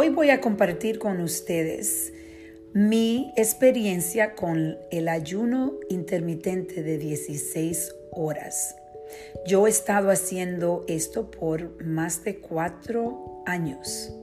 Hoy voy a compartir con ustedes mi experiencia con el ayuno intermitente de 16 horas. Yo he estado haciendo esto por más de cuatro años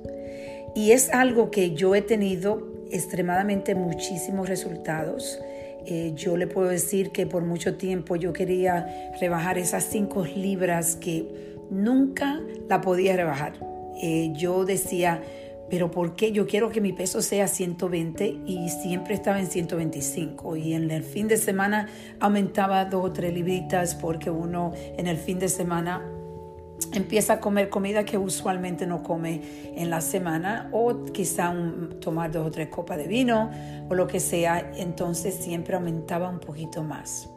y es algo que yo he tenido extremadamente muchísimos resultados. Eh, yo le puedo decir que por mucho tiempo yo quería rebajar esas cinco libras que nunca la podía rebajar. Eh, yo decía, pero ¿por qué? Yo quiero que mi peso sea 120 y siempre estaba en 125 y en el fin de semana aumentaba dos o tres libritas porque uno en el fin de semana empieza a comer comida que usualmente no come en la semana o quizá tomar dos o tres copas de vino o lo que sea, entonces siempre aumentaba un poquito más.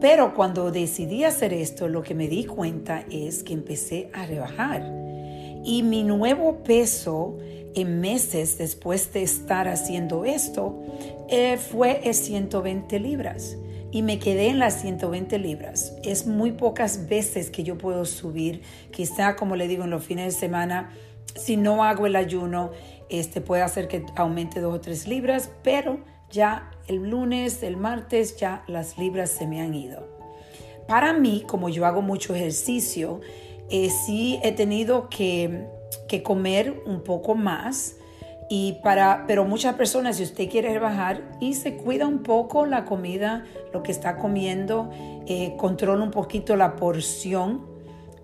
Pero cuando decidí hacer esto, lo que me di cuenta es que empecé a rebajar y mi nuevo peso en meses después de estar haciendo esto eh, fue 120 libras. Y me quedé en las 120 libras. Es muy pocas veces que yo puedo subir. Quizá, como le digo, en los fines de semana, si no hago el ayuno, este puede hacer que aumente dos o tres libras, pero ya el lunes, el martes, ya las libras se me han ido. Para mí, como yo hago mucho ejercicio, eh, sí he tenido que, comer un poco más. Y para, pero muchas personas, si usted quiere rebajar y se cuida un poco la comida, lo que está comiendo, eh, controla un poquito la porción,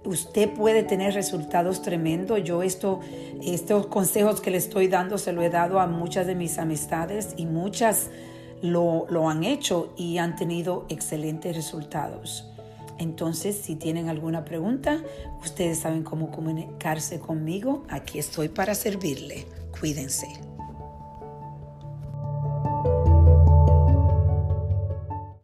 usted puede tener resultados tremendos. Yo esto, estos consejos que le estoy dando se lo he dado a muchas de mis amistades y muchas lo, lo han hecho y han tenido excelentes resultados. Entonces, si tienen alguna pregunta, ustedes saben cómo comunicarse conmigo. Aquí estoy para servirle. Cuídense.